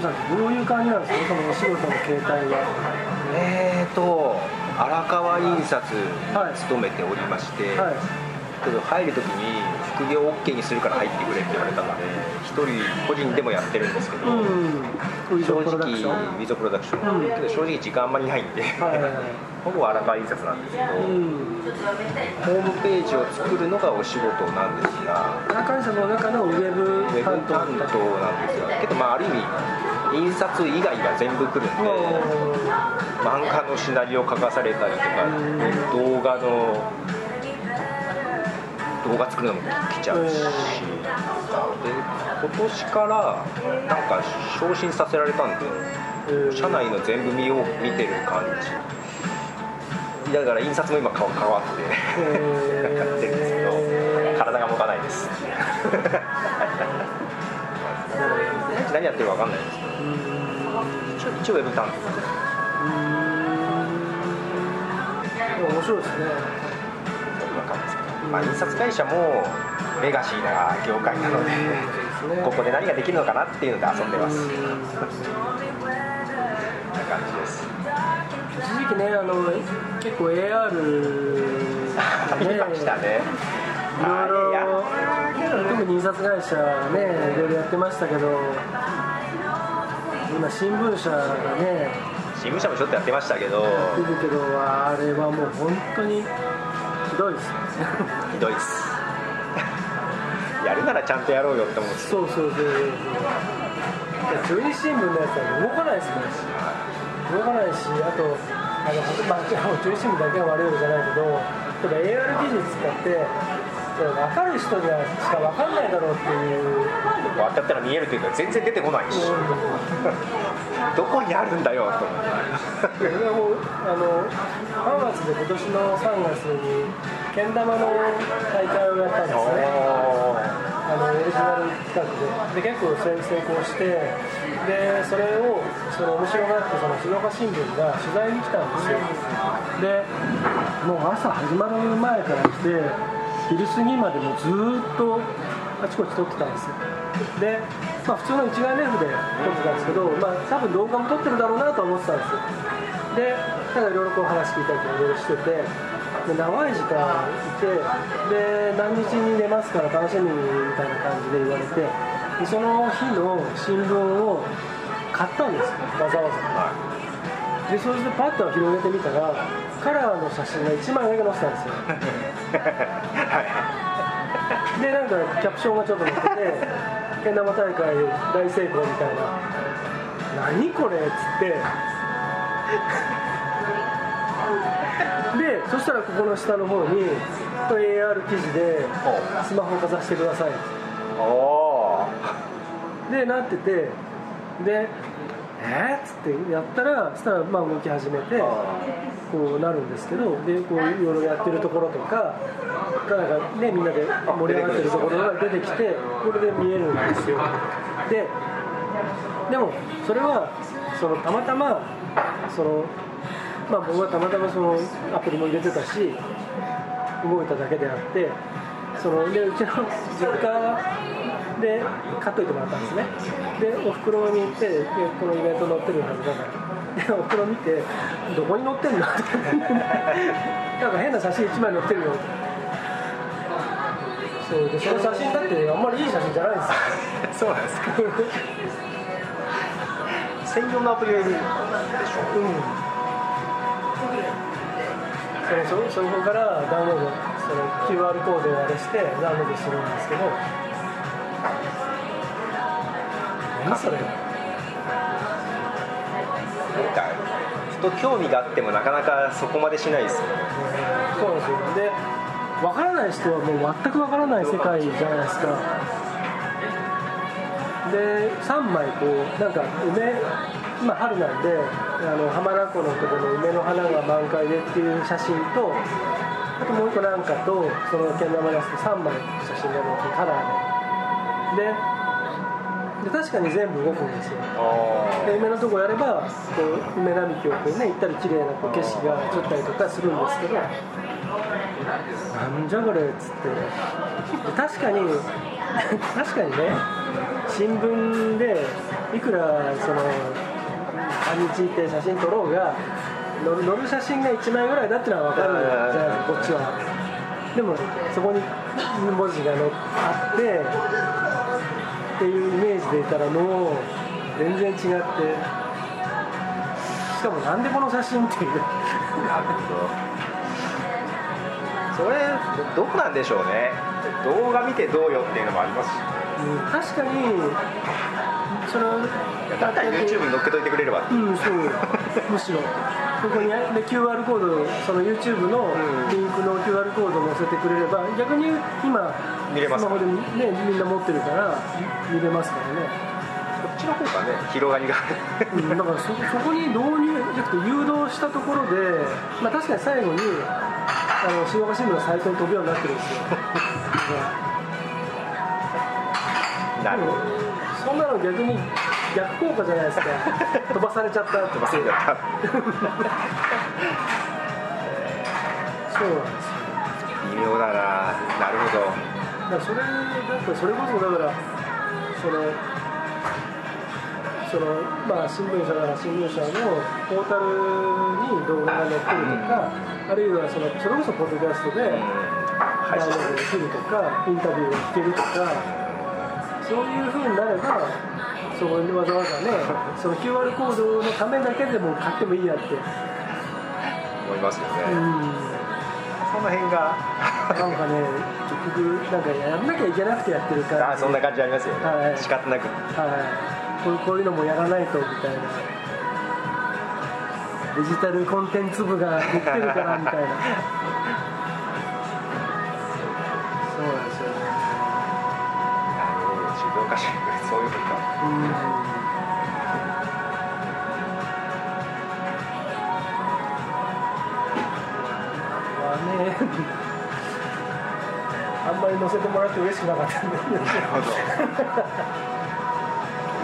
本さんどういう感じなんですか？そのお仕事の形態は。えーと荒川印刷勤めておりまして、はい。けど入る時に副業 OK にするから入ってくれって言われたので一人個人でもやってるんですけど、うん、正直ウィズプロダクション、うん、けど正直時間あんまりないんで、はいはいはい、ほぼ荒川印刷なんですけど、うん、ホームページを作るのがお仕事なんですが荒川印刷の中のウェブ担当なんですよ。けどまあある意味印刷以外が全部来るんで漫画のシナリオ書かされたりとか動画の動画作るのも来ちゃうしで今年からなんか昇進させられたんで社内の全部見よう見てる感じだから印刷も今変わってやってるんですけど体が向かないです 何やってるか分かんないですけど。一応ウェブ担当。面白いですね。まあ、印刷会社もレガシーな業界なので、ここで何ができるのかなっていうので遊んでます。な感じです。一時期ね、あの結構 AR 見ましたね。いろいろ特に印刷会社がねいろいろやってましたけど、今新聞社がね。新聞社もちょっとやってましたけど。出るけどあれはもう本当に。どいですひどいです やるならちゃんとやろうよって思うそうそうそうそう中日新聞のやつは動かないですもん動かないしあとあの、まあ、中日新聞だけが悪いわけじゃないけど例えば AR 技術使って分かる人にはしか分かんないだろうっていう。こうやったら見えるというか全然出てこないし、どこにあるんだよと思ってもうあの3月で今年の3月にけん玉の大会をやったんですね。あのオリジナル企画でで結構成功してでそれをその面白がってその静岡新聞が取材に来たんですよ。でもう朝始まる前から来て昼過ぎまでもずっとあちこち撮ってたんですよ。で、まあ、普通の一眼レフで撮ってたんですけど、まあ、多分動画も撮ってるだろうなと思ってたんですよ。でただいろいろこう話聞いたりとかいろいろしててで長い時間いてで何日に寝ますから楽しみにみたいな感じで言われてでその日の新聞を買ったんですよわざわざ、でそれでパッと広げてみたらカラーの写真が1枚だけ載ってたんですよ。でなんかキャプションがちょっと載っててけん玉大会大成功みたいな。何これっつって。でそしたらここの下の方に AR 記事でスマホをかざしてください。でなっててでえっつってやったらそしたらまあ動き始めてこうなるんですけどでこういろいろやってるところとかなんかねみんなで盛り上がってるところが出てきてこれで見えるんですよ。ででもそれはそのたまたまそのまあ僕はたまたまそのアプリも入れてたし動いただけであってそのでうちの実家で買っといてもらったんですね。でおふくろに行ってでこのイベント載ってるはずだから。でおふくろ見て「どこに載ってんの?」なんか変な写真1枚載ってるよ。そうでその写真だってあんまりいい写真じゃないんですよ。そうなんですか。専用のアプリがいるでしょ？うん。そのそこからダウンロードその QR コードをあれしてダウンロードするんですけど何それ。なんか人興味があってもなかなかそこまでしないですよ。ねそうなんですよ。で分からない人はもう全く分からない世界じゃないですか。で3枚こうなんか梅今春なんであの浜名湖のところの梅の花が満開でっていう写真とあともう一個なんかとそのけん玉出すと3枚写真が載ってカラーででで確かに全部動くんですよ。で梅のとこやればこう梅並木をこうね行ったり綺麗なこう景色が映ったりとかするんですけどなんじゃこれっつって。確かに 確かにね新聞でいくらその半日行って写真撮ろうが乗る乗る写真が1枚ぐらいだってのは分かるじゃないですかこっちは。でもそこに文字が載あってっていうイメージでいたらもう全然違って。しかもなんでこの写真っていう。なるほど。それどこなんでしょうね。動画見てどうよっていうのもありますし、うん、確かにそのだったら YouTube に載っけといてくれれば。うんそう。むしろここに、ね、QR コードその YouTube のリンクの QR コード載せてくれれば逆に今見れます、スマホで、ね、みんな持ってるから見れますからね。こっちの方がね広がりが。うん、だからそそこに導入じゃなくて誘導したところで、まあ、確かに最後にあの静岡新聞のサイトに飛ぶようになってるんですよ、なるほど。そんなの逆に逆効果じゃないですか。飛ばされちゃった飛ばされちゃったそうなんですよ。微妙だな。なるほど。だからそれだってそれこそだからそのそのまあ新聞社なら新聞社のポータルに動画が載ってるとか、あるいはそのそれこそポッドキャストでダウンロードできるとかインタビューが聞けるとかそういうふうになればそこにわざわざねその QR コードのためだけでも買ってもいいやって。思いますよね、うん。その辺が。なんかね結局なんかやらなきゃいけなくてやってるから。あそんな感じありますよね、はい、仕方なく。はい。こうこういうのもやらないとみたいな。デジタルコンテンツ部が言ってるからみたいなあんまり乗せてもらって嬉しくなかったんで。なるほど。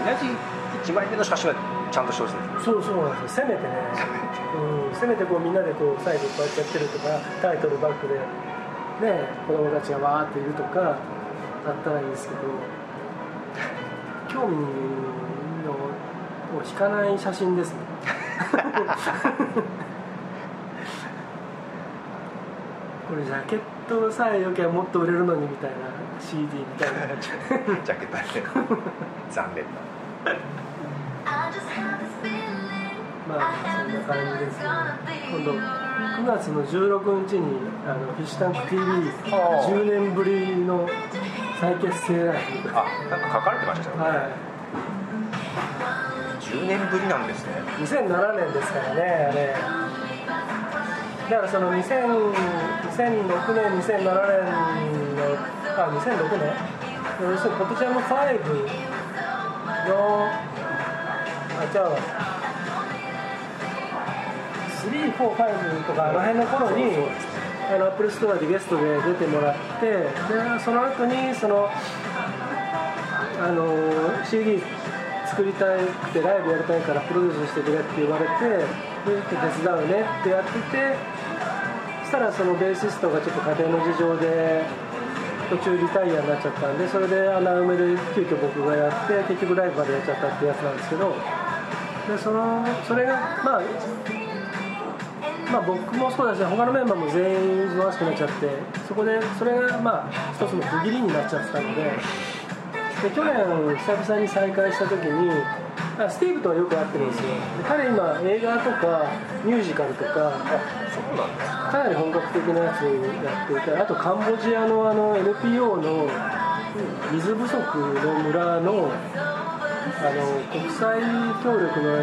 同じ1枚目の写真はちゃんとしてほしい。そうそうなんですよ。せめてね。うん、せめてこうみんなでこう最後こうやってやってるとかタイトルバックでね子供たちがわーっているとかだったらいいんですけど。興味のを引かない写真ですね。これジャケットさえよけばもっと売れるのにみたいな CD みたいな。ジャケットね。残念。だ まあそんな感じですね。今度9月の16日にあのフィッシュタンク TV10 年ぶりの再結成ライブ。あなんか書かれてましたよね、はい、10年ぶりなんですね。2007年ですからねあれだからその2000 2006年、2007年の、あ、2006年、要するにポットジャム5の、あ、じゃあ、3、4、5とか、あの辺の頃に、あの Apple Store でゲストで出てもらって、でその後にそのあの CD 作りたくてライブやりたいからプロデュースしてくれって言われてで手伝うねってやっててそしたらそのベーシストがちょっと家庭の事情で途中リタイアになっちゃったんでそれで穴埋めで急遽僕がやって結局ライブまでやっちゃったってやつなんですけどでそのそれがまあまあ、僕もそうだし他のメンバーも全員忙しくなっちゃってそこでそれがまあ一つの区切りになっちゃってたのでで去年久々に再会した時にスティーブとはよく会ってるんですよ。彼今映画とかミュージカルとかかなり本格的なやつやっていてあとカンボジアのあの NPO の水不足の村のあの国際協力のあ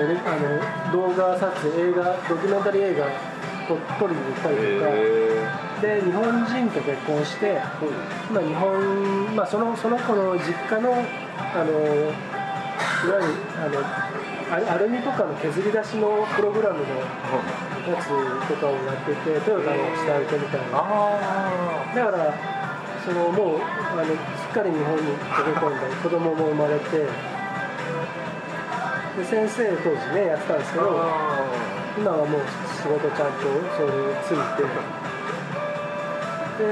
の動画撮影映画ドキュメンタリー映画を撮りに行ったりとかで日本人と結婚して、今日本、まあ、そのその子の実家のあのいわゆるあのアルミとかの削り出しのプログラムのやつとかをやっててトヨタの下請けみたいな。だからそのもうあのすっかり日本に溶け込んで子供も生まれてで先生当時ねやってたんですけど今はもう仕事ちゃんとそういうついてで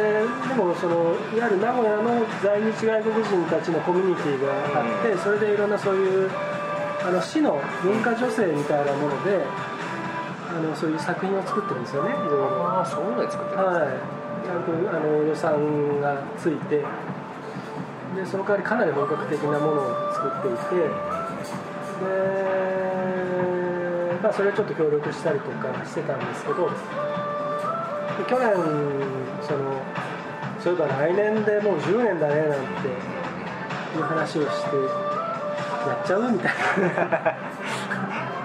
でもそのいわゆる名古屋の在日外国人たちのコミュニティがあって、それでいろんなそういうあの市の文化女性みたいなものであのそういう作品を作ってるんですよねいろいろああそういうので作ってるんですね、はい。ちゃんとあの予算がついてでその代わりかなり本格的なものを作っていてで、まあ、それをちょっと協力したりとかしてたんですけどで去年そのそういえば来年でもう10年だねなんていう話をしてやっちゃうみたいな。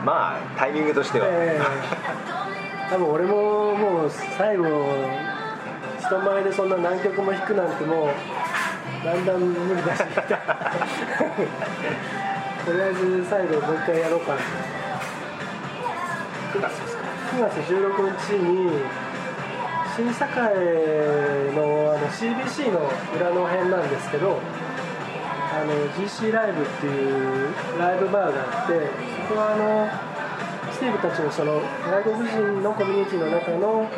まあタイミングとしては、ええ。多分俺ももう最後人前でそんな何曲も弾くなんてもうだんだん無理だし とりあえず最後もう一回やろうかな。9月ですか。9月16日に新栄のあの CBC の裏の辺なんですけどあの GC ライブっていうライブバーがあってそこはあのスティーブたちのその外国人のコミュニティの中の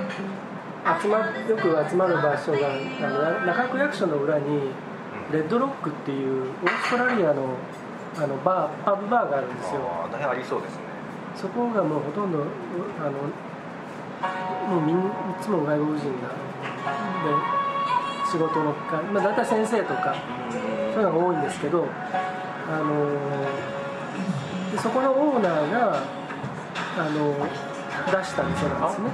集まよく集まる場所があの中区役所の裏にレッドロックっていうオーストラリアのあのバーパブバーがあるんですよ。ああ大変ありそうですね。そこがもうほとんどあのもうみんいつも外国人がで仕事のか、まあ、大体先生とかそういうのが多いんですけどあのでそこのオーナーがあの出した店なんですね、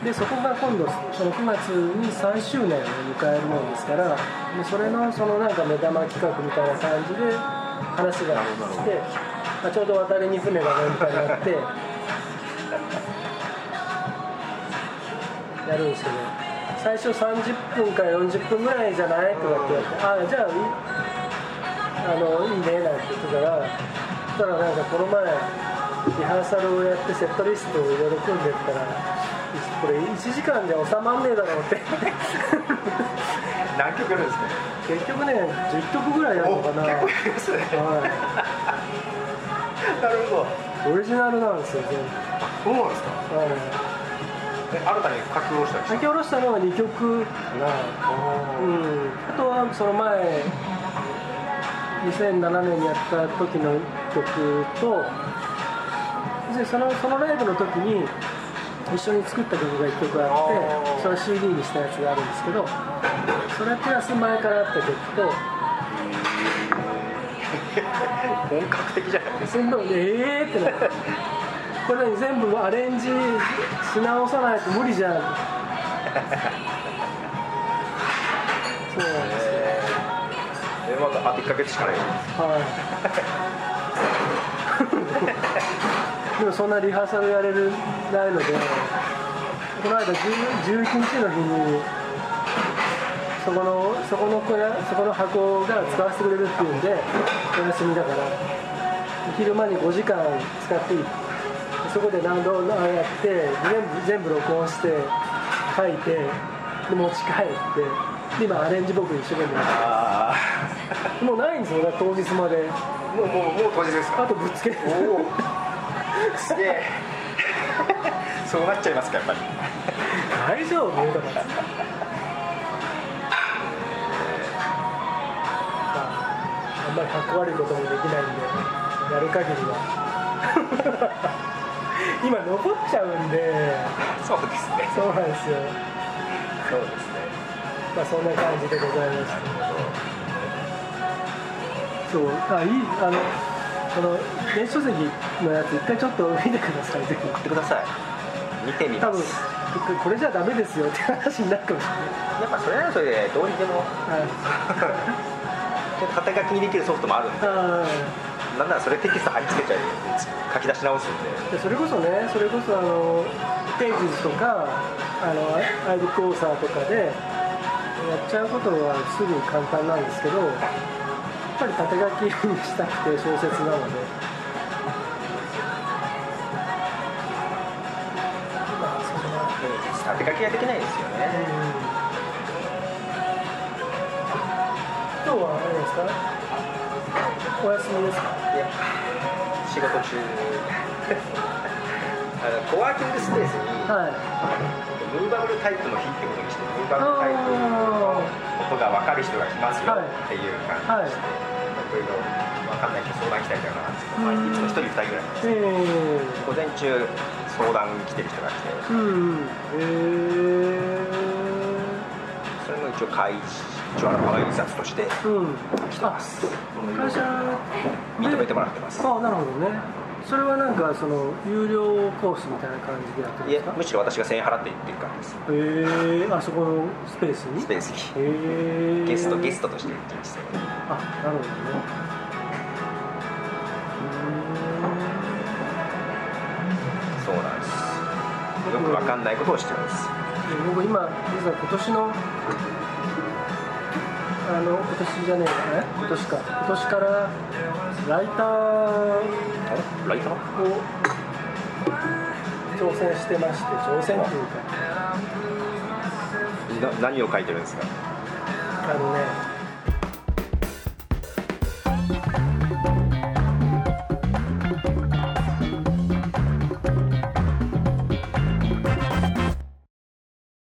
うん、でそこが今度その9月に3周年を迎えるもんですからでそれのそのなんか目玉企画みたいな感じで話が来て、まあ、ちょうど渡りに船がねみたいになってやるんですけど最初30分から40分ぐらいじゃない？とかって言われて「ああじゃあいあのいいね」なんて言ってたらそしたらなんかこの前リハーサルをやってセットリストをいろいろ組んでったらこれ1時間で収まんねえだろうって。何曲やるんですか？結局ね10曲ぐらいやるのかな。結構やりますね。は なるほど。い、オリジナルなんですよ全そうなんですか？部、はい、え新たに書き下ろしたり書き下ろしたのは2曲かなうん、あとはその前2007年にやった時の曲とでそのそのライブの時に一緒に作った曲が1曲あってそれ CD にしたやつがあるんですけどそれプラス前からあった曲と本格的じゃないですそんなのええー、ってなってこれ何全部アレンジし直さないと無理じゃんそうなんですよえまたあと1ヶ月しかないはい。でもそんなリハーサルやれるないので、この間10 11日の日にそこのそこの小屋そこの箱が使わせてくれるっていうんでお休みだから昼間に5時間使っていい。そこで何度もやって全部全部録音して書いてで持ち帰ってで今アレンジ僕一生懸命やってあもうないんですよ当日まで。あもうもうもう当日ですか？あとぶっつけおおすげえ。そうなっちゃいますかやっぱり。大丈夫？だからまああんまりかっこ悪いこともできないんでやる限りは 今残っちゃうんで。そうですね。そうなんですよ。そうですね。まあそんな感じでございましたそう。あいいあのこの電子書籍のやつ一回ちょっと見てください。ぜひ送ってください。見てみ多分ますこれじゃダメですよって話になるかもしれやっぱそれならそれでどうにでも。ない、はい縦書きにできるソフトもあるんで。あなんならそれテキスト貼り付けちゃい書き出し直すんで。ーでそれこそねそれこそあのページズとかあのアイブクオーサーとかでやっちゃうことはすぐ簡単なんですけどやっぱり縦書きにしたくて小説なので。まあそんな縦書きができないですよね。今日はあれですか？お休みですか？いや仕事中。あのコワーキングスペースにはいムーバブルタイプの日ってことにしてムーバブルタイプのことが分かる人が来ますよっていう感じでして、はい、い。ろいろ分かんない人相談来たりとかなんですけど、まあ、いつも1人2人ぐらいなんですけど、え。ー、午前中相談来てる人が来て、うん。へえ。それも一応会一応あのパワー印刷として来てます、うん、会社。認めてもらってます。あなるほどね。それはなんかその有料コースみたいな感じでやってるんですか？むしろ私が1000円払って行ってる感じです。へえー、あそこのスペースに？スペースに。へえー、ゲストゲストとして行ってましたあなるほどね。そうなんです。よくわかんないことをしてます。僕今実は今年のあの今年じゃねえ今年か。今年からライターライター？を挑戦してまして挑戦っていうか。何を書いてるんですか？あのね